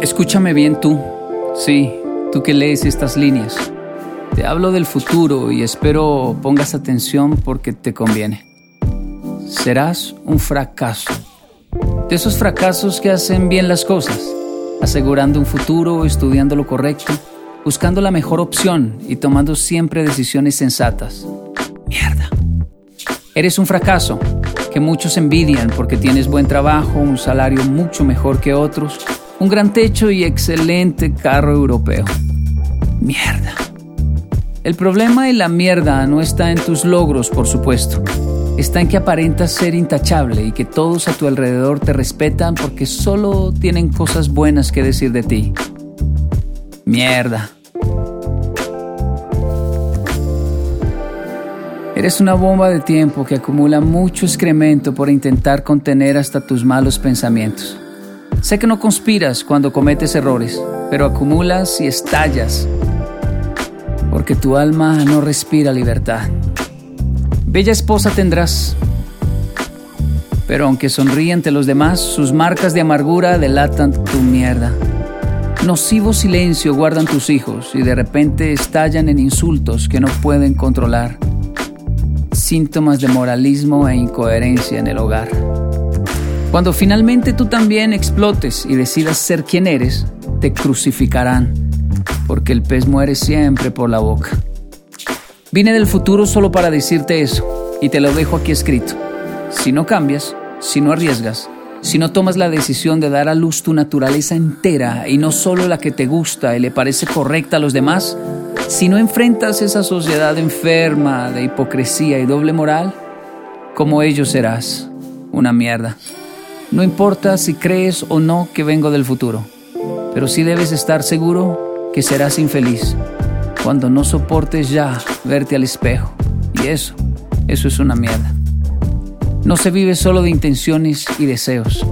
Escúchame bien tú, sí, tú que lees estas líneas. Te hablo del futuro y espero pongas atención porque te conviene. Serás un fracaso. De esos fracasos que hacen bien las cosas, asegurando un futuro, estudiando lo correcto, buscando la mejor opción y tomando siempre decisiones sensatas. Mierda. Eres un fracaso que muchos envidian porque tienes buen trabajo, un salario mucho mejor que otros, un gran techo y excelente carro europeo. Mierda. El problema y la mierda no está en tus logros, por supuesto. Está en que aparentas ser intachable y que todos a tu alrededor te respetan porque solo tienen cosas buenas que decir de ti. Mierda. Eres una bomba de tiempo que acumula mucho excremento por intentar contener hasta tus malos pensamientos. Sé que no conspiras cuando cometes errores, pero acumulas y estallas porque tu alma no respira libertad. Bella esposa tendrás, pero aunque sonríe ante los demás, sus marcas de amargura delatan tu mierda. Nocivo silencio guardan tus hijos y de repente estallan en insultos que no pueden controlar. Síntomas de moralismo e incoherencia en el hogar. Cuando finalmente tú también explotes y decidas ser quien eres, te crucificarán, porque el pez muere siempre por la boca. Vine del futuro solo para decirte eso, y te lo dejo aquí escrito. Si no cambias, si no arriesgas, si no tomas la decisión de dar a luz tu naturaleza entera y no solo la que te gusta y le parece correcta a los demás, si no enfrentas esa sociedad enferma de hipocresía y doble moral, como ellos serás, una mierda. No importa si crees o no que vengo del futuro, pero sí debes estar seguro que serás infeliz cuando no soportes ya verte al espejo. Y eso, eso es una mierda. No se vive solo de intenciones y deseos.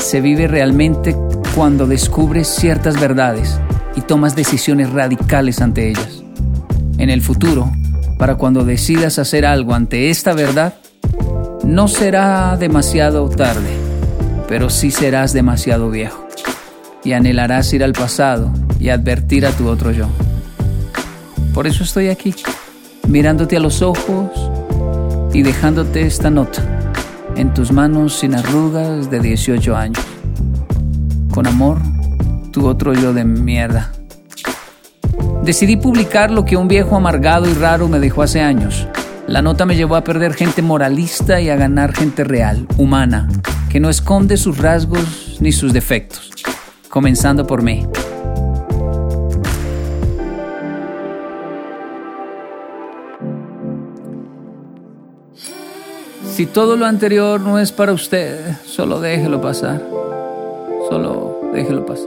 Se vive realmente cuando descubres ciertas verdades y tomas decisiones radicales ante ellas. En el futuro, para cuando decidas hacer algo ante esta verdad, no será demasiado tarde pero sí serás demasiado viejo y anhelarás ir al pasado y advertir a tu otro yo. Por eso estoy aquí, mirándote a los ojos y dejándote esta nota en tus manos sin arrugas de 18 años. Con amor, tu otro yo de mierda. Decidí publicar lo que un viejo amargado y raro me dejó hace años. La nota me llevó a perder gente moralista y a ganar gente real, humana, que no esconde sus rasgos ni sus defectos, comenzando por mí. Si todo lo anterior no es para usted, solo déjelo pasar. Solo déjelo pasar.